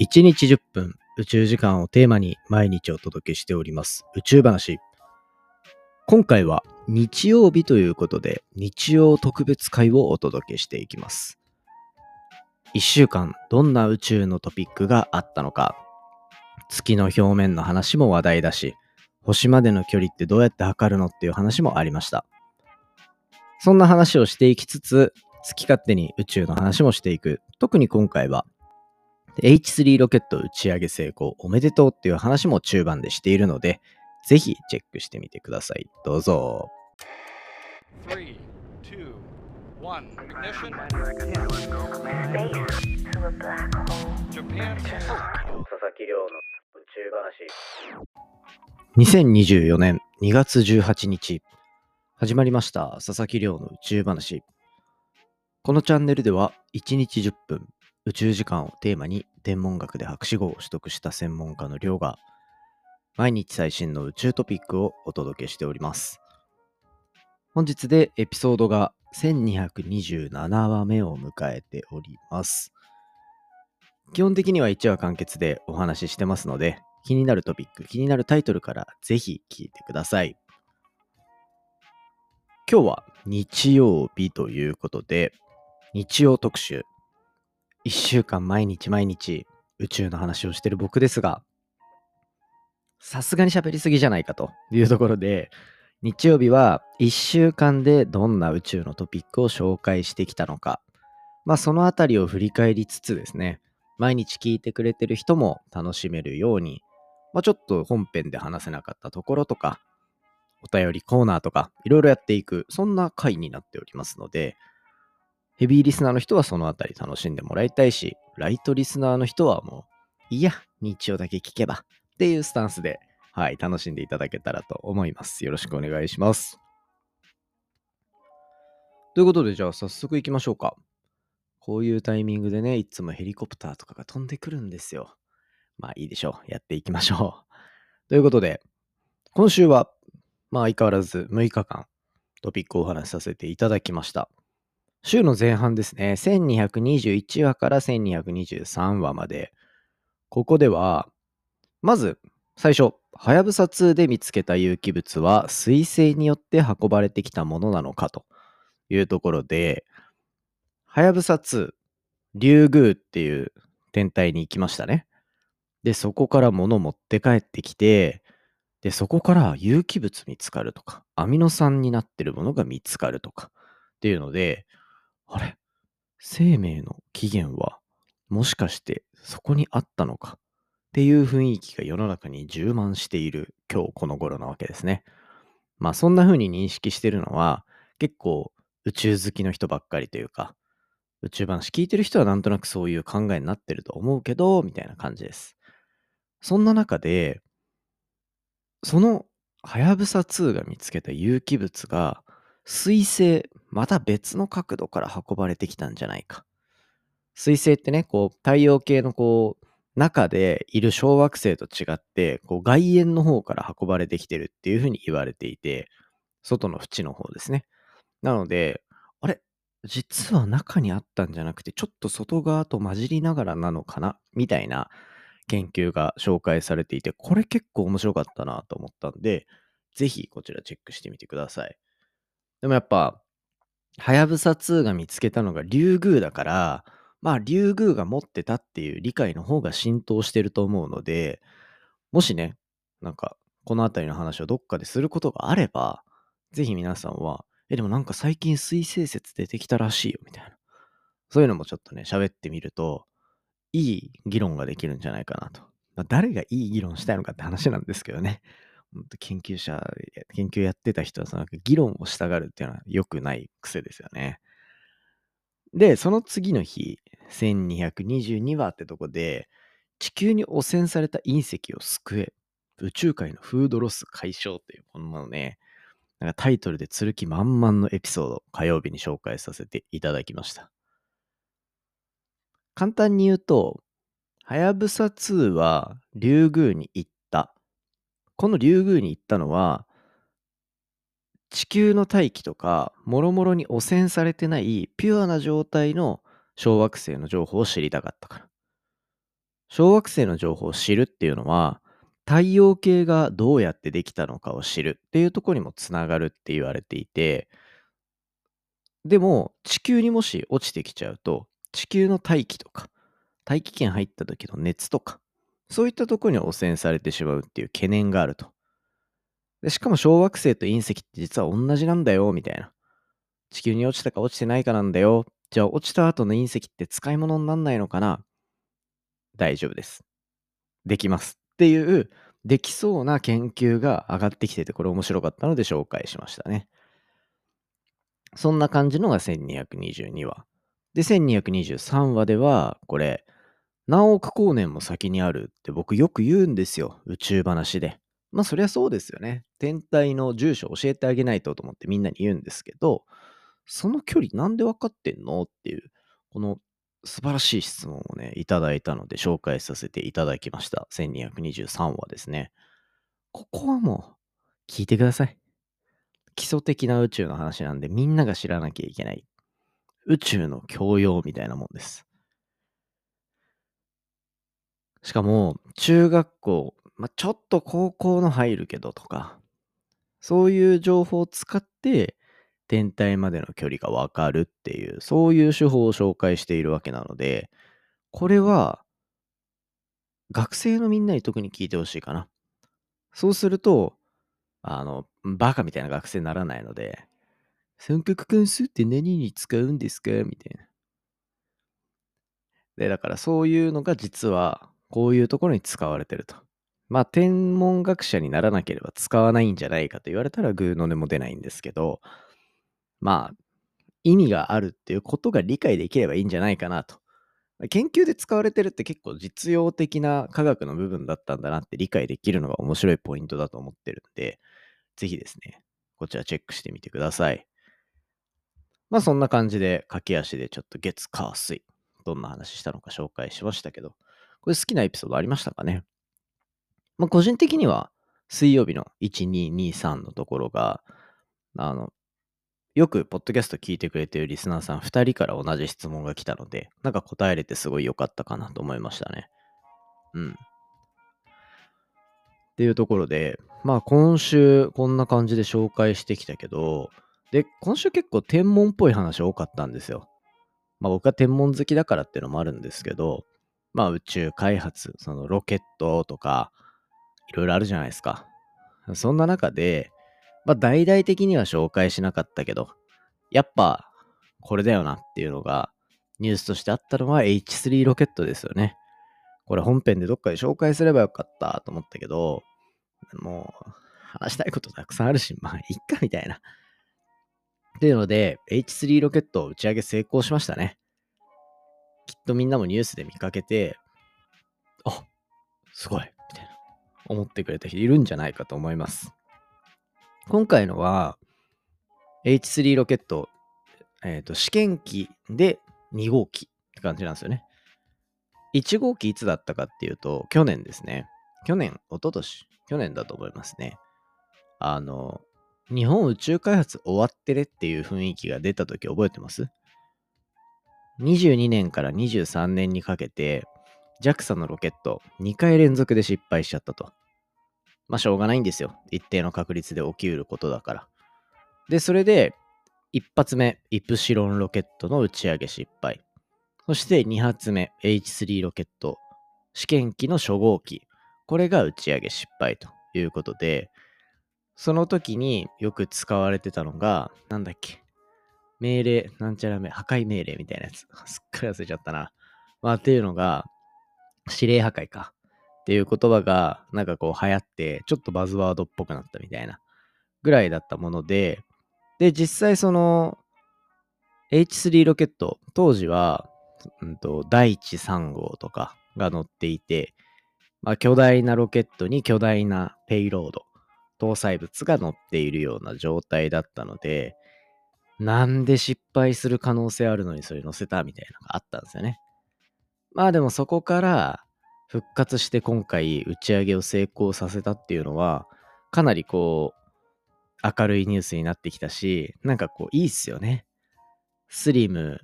1日10分宇宙時間をテーマに毎日お届けしております宇宙話。今回は日曜日ということで日曜特別会をお届けしていきます。1週間どんな宇宙のトピックがあったのか、月の表面の話も話題だし、星までの距離ってどうやって測るのっていう話もありました。そんな話をしていきつつ、好き勝手に宇宙の話もしていく。特に今回は H3 ロケット打ち上げ成功おめでとうっていう話も中盤でしているので、ぜひチェックしてみてください。どうぞ。3 2024年2月18日。始まりました。佐々木亮の宇宙話。このチャンネルでは1日10分宇宙時間をテーマに天文学で博士号を取得した専門家の亮が毎日最新の宇宙トピックをお届けしております。本日でエピソードが1227話目を迎えております。基本的には1話完結でお話ししてますので、気になるトピック、気になるタイトルからぜひ聞いてください。今日は日曜日ということで、日曜特集一週間毎日毎日宇宙の話をしてる僕ですが、さすがに喋りすぎじゃないかというところで、日曜日は一週間でどんな宇宙のトピックを紹介してきたのか、まあそのあたりを振り返りつつですね、毎日聞いてくれてる人も楽しめるように、まあちょっと本編で話せなかったところとか、お便りコーナーとか、いろいろやっていく、そんな回になっておりますので、ヘビーリスナーの人はそのあたり楽しんでもらいたいし、ライトリスナーの人はもう、いや、日曜だけ聞けばっていうスタンスで、はい、楽しんでいただけたらと思います。よろしくお願いします。ということで、じゃあ早速行きましょうか。こういうタイミングでね、いつもヘリコプターとかが飛んでくるんですよ。まあいいでしょう。やっていきましょう。ということで、今週は、まあ相変わらず6日間トピックをお話しさせていただきました。週の前半ですね、1221話から1223話まで、ここでは、まず最初、はやぶさ2で見つけた有機物は彗星によって運ばれてきたものなのかというところで、はやぶさ2、リュウグウっていう天体に行きましたね。で、そこから物持って帰ってきて、で、そこから有機物見つかるとか、アミノ酸になってるものが見つかるとかっていうので、あれ？生命の起源はもしかしてそこにあったのか？っていう雰囲気が世の中に充満している今日この頃なわけですね。まあそんな風に認識してるのは結構宇宙好きの人ばっかりというか宇宙話聞いてる人はなんとなくそういう考えになってると思うけどみたいな感じです。そんな中でそのはやぶさ2が見つけた有機物が水星また別の角度から運ばれてきたんじゃないか。水星ってね、こう、太陽系のこう、中でいる小惑星と違って、こう、外縁の方から運ばれてきてるっていうふうに言われていて、外の縁の方ですね。なので、あれ？実は中にあったんじゃなくて、ちょっと外側と混じりながらなのかな？みたいな研究が紹介されていて、これ結構面白かったなと思ったんで、ぜひこちらチェックしてみてください。でもやっぱ、はやぶさ2が見つけたのがリュウグウだから、まあ、リュウグウが持ってたっていう理解の方が浸透してると思うので、もしね、なんか、この辺りの話をどっかですることがあれば、ぜひ皆さんは、え、でもなんか最近水星説出てきたらしいよ、みたいな。そういうのもちょっとね、喋ってみると、いい議論ができるんじゃないかなと。誰がいい議論したいのかって話なんですけどね。研究者、研究やってた人は議論をしたがるっていうのは良くない癖ですよね。で、その次の日、1222話ってとこで、地球に汚染された隕石を救え、宇宙界のフードロス解消っていう、こんなのね、なんかタイトルで鶴気満々のエピソード、火曜日に紹介させていただきました。簡単に言うと、はやぶさ2はリュウグウに行っこのリュウグウに行ったのは、地球の大気とか、もろもろに汚染されてないピュアな状態の小惑星の情報を知りたかったから。小惑星の情報を知るっていうのは、太陽系がどうやってできたのかを知るっていうとこにもつながるって言われていて、でも地球にもし落ちてきちゃうと、地球の大気とか、大気圏入った時の熱とか、そういったところに汚染されてしまうっていう懸念があると。でしかも小惑星と隕石って実は同じなんだよ、みたいな。地球に落ちたか落ちてないかなんだよ。じゃあ落ちた後の隕石って使い物になんないのかな？大丈夫です。できます。っていう、できそうな研究が上がってきてて、これ面白かったので紹介しましたね。そんな感じのが1222話。で、1223話では、これ、何億光年も先にあるって僕よく言うんですよ。宇宙話で。まあそりゃそうですよね。天体の住所教えてあげないとと思ってみんなに言うんですけど、その距離なんで分かってんのっていう、この素晴らしい質問をね、いただいたので紹介させていただきました。1223話ですね。ここはもう聞いてください。基礎的な宇宙の話なんでみんなが知らなきゃいけない。宇宙の教養みたいなもんです。しかも、中学校、まあ、ちょっと高校の入るけどとか、そういう情報を使って天体までの距離がわかるっていう、そういう手法を紹介しているわけなので、これは、学生のみんなに特に聞いてほしいかな。そうすると、あの、バカみたいな学生にならないので、三角関数って何に使うんですか？みたいな。で、だからそういうのが実は、こういうところに使われてると。まあ、天文学者にならなければ使わないんじゃないかと言われたらグーの音も出ないんですけど、まあ、意味があるっていうことが理解できればいいんじゃないかなと。研究で使われてるって結構実用的な科学の部分だったんだなって理解できるのが面白いポイントだと思ってるんで、ぜひですね、こちらチェックしてみてください。まあそんな感じで駆け足でちょっと月火水、どんな話したのか紹介しましたけど、これ好きなエピソードありましたかね？まあ個人的には水曜日の1223のところが、あの、よくポッドキャスト聞いてくれてるリスナーさん2人から同じ質問が来たので、なんか答えれてすごい良かったかなと思いましたね。うん。っていうところで、まあ今週こんな感じで紹介してきたけど、で、今週結構天文っぽい話多かったんですよ。まあ僕は天文好きだからっていうのもあるんですけど、まあ宇宙開発、そのロケットとか、いろいろあるじゃないですか。そんな中で、まあ、大々的には紹介しなかったけど、やっぱ、これだよなっていうのが、ニュースとしてあったのは H3 ロケットですよね。これ本編でどっかで紹介すればよかったと思ったけど、もう、話したいことたくさんあるし、まあ、いっかみたいな。っていうので、H3 ロケットを打ち上げ成功しましたね。きっとみんなもニュースで見かけて、あ、すごいみたいな、思ってくれた人いるんじゃないかと思います。今回のは H3 ロケット、えっ、ー、と、試験機で2号機って感じなんですよね。1号機いつだったかっていうと、去年ですね。去年、一昨年去年だと思いますね。あの、日本宇宙開発終わってれっていう雰囲気が出た時覚えてます？?22 年から23年にかけて JAXA のロケット2回連続で失敗しちゃったと。まあしょうがないんですよ。一定の確率で起きうることだから。で、それで、一発目、イプシロンロケットの打ち上げ失敗。そして二発目、H3 ロケット、試験機の初号機。これが打ち上げ失敗ということで、その時によく使われてたのが、なんだっけ。命令、なんちゃらめ、破壊命令みたいなやつ。すっかり忘れちゃったな。まあ、っていうのが、指令破壊か。っていう言葉がなんかこう流行って、ちょっとバズワードっぽくなったみたいなぐらいだったもので、で、実際その H3 ロケット、当時は、うんと、第一3号とかが乗っていて、まあ、巨大なロケットに巨大なペイロード、搭載物が乗っているような状態だったので、なんで失敗する可能性あるのにそれ乗せたみたいなのがあったんですよね。まあでもそこから、復活して今回打ち上げを成功させたっていうのは、かなりこう、明るいニュースになってきたし、なんかこう、いいっすよね。スリム、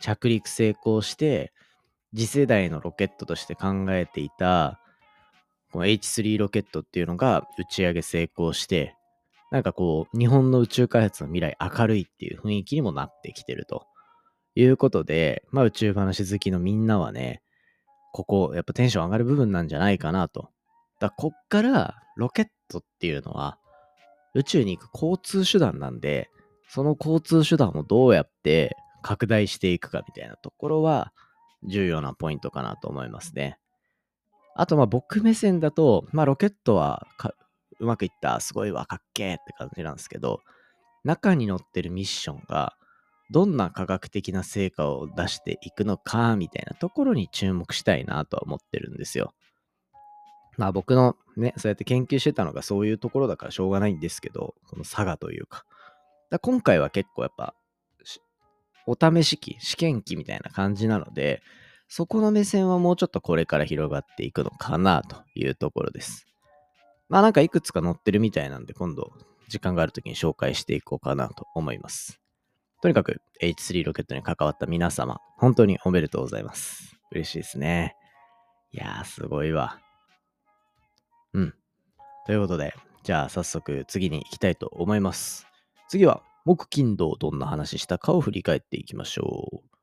着陸成功して、次世代のロケットとして考えていた、この H3 ロケットっていうのが打ち上げ成功して、なんかこう、日本の宇宙開発の未来明るいっていう雰囲気にもなってきてるということで、まあ宇宙話好きのみんなはね、ここ、やっぱテンション上がる部分なんじゃないかなと。だこっからロケットっていうのは宇宙に行く交通手段なんで、その交通手段をどうやって拡大していくかみたいなところは重要なポイントかなと思いますね。あとまあ僕目線だと、まあロケットはうまくいった、すごいわ、かっけーって感じなんですけど、中に載ってるミッションがどんな科学的な成果を出していくのかみたいなところに注目したいなとは思ってるんですよ。まあ僕のね、そうやって研究してたのがそういうところだからしょうがないんですけど、この差がというか。だ今回は結構やっぱ、お試し機、試験機みたいな感じなので、そこの目線はもうちょっとこれから広がっていくのかなというところです。まあなんかいくつか載ってるみたいなんで、今度時間がある時に紹介していこうかなと思います。とにかく H3 ロケットに関わった皆様、本当におめでとうございます。嬉しいですね。いやー、すごいわ。うん。ということで、じゃあ早速次に行きたいと思います。次は、木金土どんな話したかを振り返っていきましょう。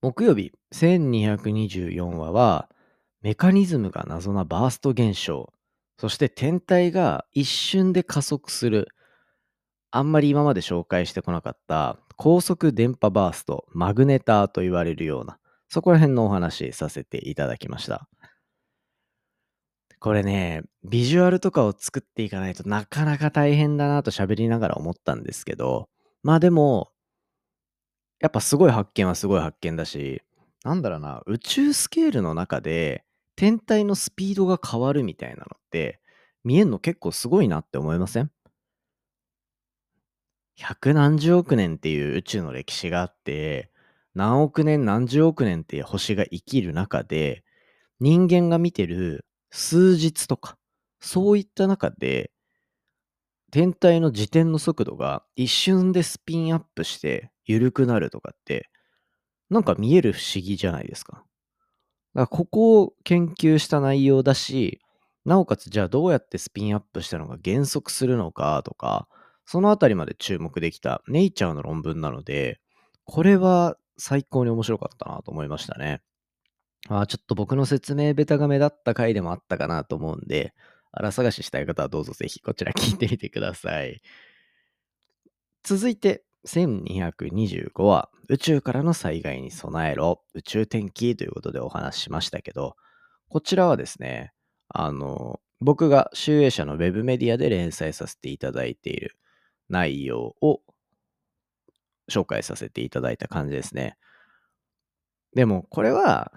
木曜日、1224話は、メカニズムが謎なバースト現象、そして天体が一瞬で加速する、あんまり今まで紹介してこなかった高速電波バースト、マグネターと言われるような、そこら辺のお話させていただきました。これね、ビジュアルとかを作っていかないとなかなか大変だなと喋りながら思ったんですけど、まあでも、やっぱすごい発見はすごい発見だし、なんだろうな、宇宙スケールの中で天体のスピードが変わるみたいなのって見えんの結構すごいなって思いません？百何十億年っていう宇宙の歴史があって、何億年何十億年っていう星が生きる中で、人間が見てる数日とか、そういった中で、天体の自転の速度が一瞬でスピンアップして緩くなるとかって、なんか見える不思議じゃないですか。だからここを研究した内容だし、なおかつじゃあどうやってスピンアップしたのが減速するのかとか、そのあたりまで注目できたネイチャーの論文なので、これは最高に面白かったなと思いましたね。あちょっと僕の説明ベタが目立った回でもあったかなと思うんで、あら探ししたい方はどうぞぜひこちら聞いてみてください。続いて、1225は宇宙からの災害に備えろ、宇宙天気ということでお話ししましたけど、こちらはですね、あの、僕が集英社のウェブメディアで連載させていただいている内容を紹介させていただいた感じですね。でも、これは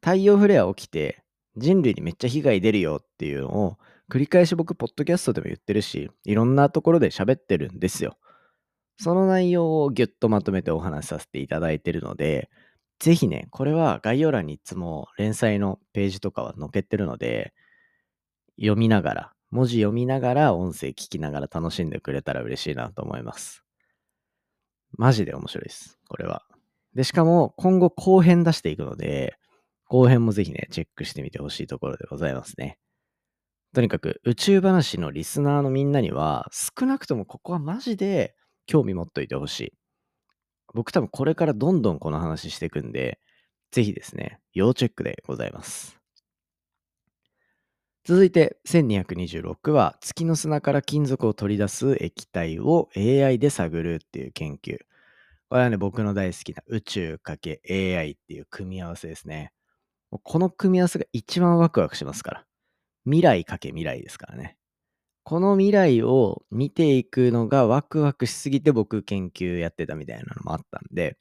太陽フレア起きて人類にめっちゃ被害出るよっていうのを繰り返し僕、ポッドキャストでも言ってるし、いろんなところで喋ってるんですよ。その内容をギュッとまとめてお話しさせていただいているので、ぜひね、これは概要欄にいつも連載のページとかは載っけてるので、読みながら、文字読みながら音声聞きながら楽しんでくれたら嬉しいなと思います。マジで面白いです、これは。で、しかも今後後編出していくので、後編もぜひね、チェックしてみてほしいところでございますね。とにかく宇宙話のリスナーのみんなには少なくともここはマジで興味持っといてほしい。僕多分これからどんどんこの話していくんで、ぜひですね、要チェックでございます。続いて1226は月の砂から金属を取り出す液体を AI で探るっていう研究。これはね、僕の大好きな宇宙 ×AI っていう組み合わせですね。この組み合わせが一番ワクワクしますから。未来かけ未来ですからね。この未来を見ていくのがワクワクしすぎて僕研究やってたみたいなのもあったんで、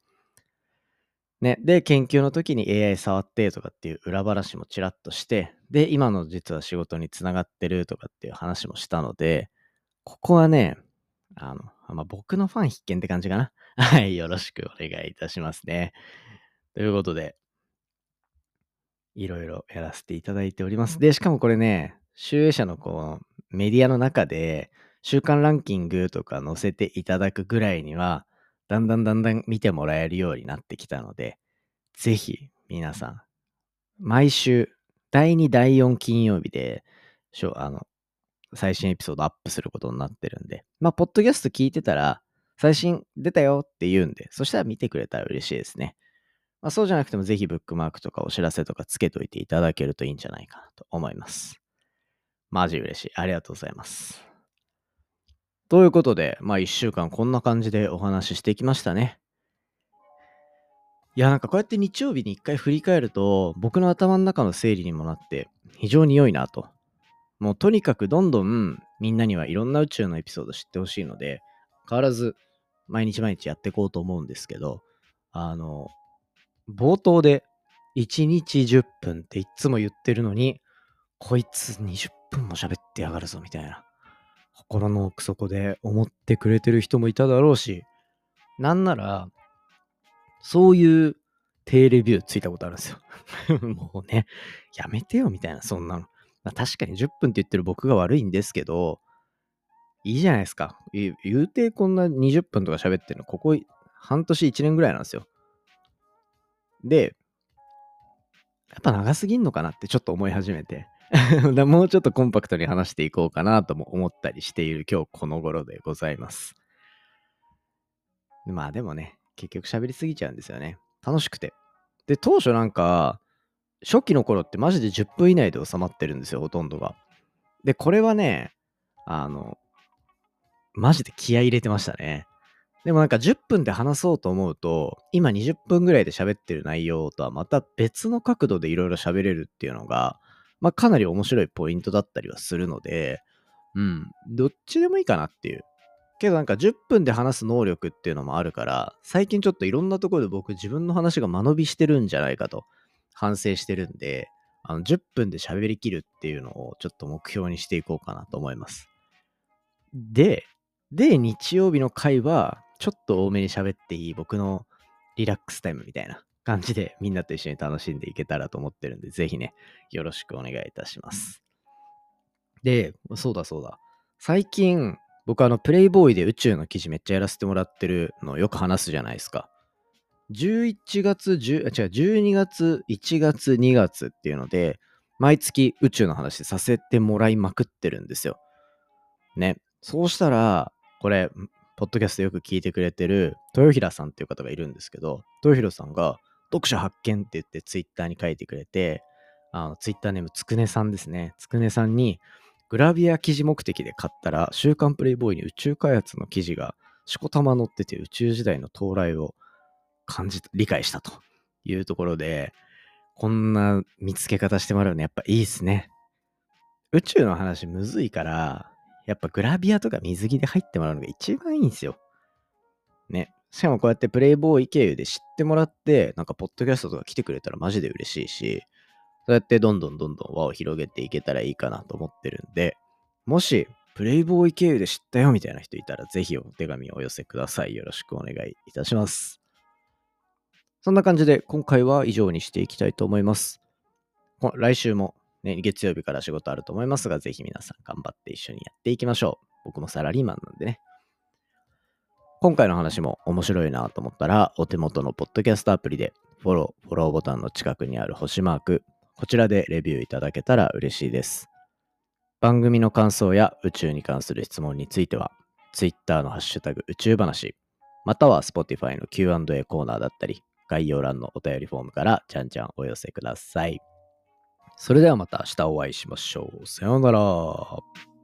ね、で、研究の時に AI 触ってとかっていう裏話もちらっとして、で、今の実は仕事につながってるとかっていう話もしたので、ここはね、あの、まあ、僕のファン必見って感じかな。はい、よろしくお願いいたしますね。ということで、いろいろやらせていただいております。で、しかもこれね、集英社のこう、メディアの中で、週間ランキングとか載せていただくぐらいには、だんだんだんだん見てもらえるようになってきたので、ぜひ皆さん、毎週、第2、第4金曜日で、しょあの、最新エピソードアップすることになってるんで、まあ、ポッドキャスト聞いてたら、最新出たよって言うんで、そしたら見てくれたら嬉しいですね。まあ、そうじゃなくてもぜひブックマークとかお知らせとかつけといていただけるといいんじゃないかなと思います。マジ嬉しい。ありがとうございます。ということで、まあ一週間こんな感じでお話ししてきましたね。いや、なんかこうやって日曜日に一回振り返ると、僕の頭の中の整理にもなって、非常に良いなと。もうとにかくどんどんみんなにはいろんな宇宙のエピソード知ってほしいので、変わらず毎日毎日やっていこうと思うんですけど、あの、冒頭で1日10分っていつも言ってるのに、こいつ20分も喋ってやがるぞみたいな、心の奥底で思ってくれてる人もいただろうし、なんなら、そういう低レビューついたことあるんですよ。もうね、やめてよみたいな、そんなの。まあ、確かに10分って言ってる僕が悪いんですけど、いいじゃないですか。言うてこんな20分とか喋ってるの、ここ半年1年ぐらいなんですよ。で、やっぱ長すぎんのかなってちょっと思い始めて。もうちょっとコンパクトに話していこうかなとも思ったりしている今日この頃でございます。まあでもね、結局喋りすぎちゃうんですよね。楽しくて。で、当初なんか、初期の頃ってマジで10分以内で収まってるんですよ、ほとんどが。で、これはね、あの、マジで気合入れてましたね。でもなんか10分で話そうと思うと、今20分ぐらいで喋ってる内容とはまた別の角度でいろいろ喋れるっていうのが、まあかなり面白いポイントだったりはするので、うん、どっちでもいいかなっていう。けどなんか10分で話す能力っていうのもあるから、最近ちょっといろんなところで僕自分の話が間延びしてるんじゃないかと反省してるんで、あの10分で喋りきるっていうのをちょっと目標にしていこうかなと思います。で、で、日曜日の回は、ちょっと多めに喋っていい僕のリラックスタイムみたいな感じでみんなと一緒に楽しんでいけたらと思ってるんで、ぜひね、よろしくお願いいたします。で、そうだそうだ。最近、僕あの、プレイボーイで宇宙の記事めっちゃやらせてもらってるのをよく話すじゃないですか。11月、10違う、12月、1月、2月っていうので、毎月宇宙の話させてもらいまくってるんですよ。ね。そうしたら、これ、ポッドキャストよく聞いてくれてる豊平さんっていう方がいるんですけど、豊平さんが読者発見って言ってツイッターに書いてくれて、あのツイッターネームつくねさんですね。つくねさんに、グラビア記事目的で買ったら、週刊プレイボーイに宇宙開発の記事がしこたま載ってて宇宙時代の到来を感じ、理解したというところで、こんな見つけ方してもらうのやっぱいいっすね。宇宙の話むずいから、やっぱグラビアとか水着で入ってもらうのが一番いいんですよ。ね。しかもこうやってプレイボーイ経由で知ってもらって、なんかポッドキャストとか来てくれたらマジで嬉しいし、そうやってどんどんどんどん輪を広げていけたらいいかなと思ってるんで、もしプレイボーイ経由で知ったよみたいな人いたら、ぜひお手紙をお寄せください。よろしくお願いいたします。そんな感じで今回は以上にしていきたいと思います。来週もね、月曜日から仕事あると思いますが、ぜひ皆さん頑張って一緒にやっていきましょう。僕もサラリーマンなんでね。今回の話も面白いなと思ったら、お手元のポッドキャストアプリで、フォロー、フォローボタンの近くにある星マーク、こちらでレビューいただけたら嬉しいです。番組の感想や宇宙に関する質問については、Twitter のハッシュタグ宇宙話、または Spotify の Q&A コーナーだったり、概要欄のお便りフォームからじゃんじゃんお寄せください。それではまた明日お会いしましょう。さようなら。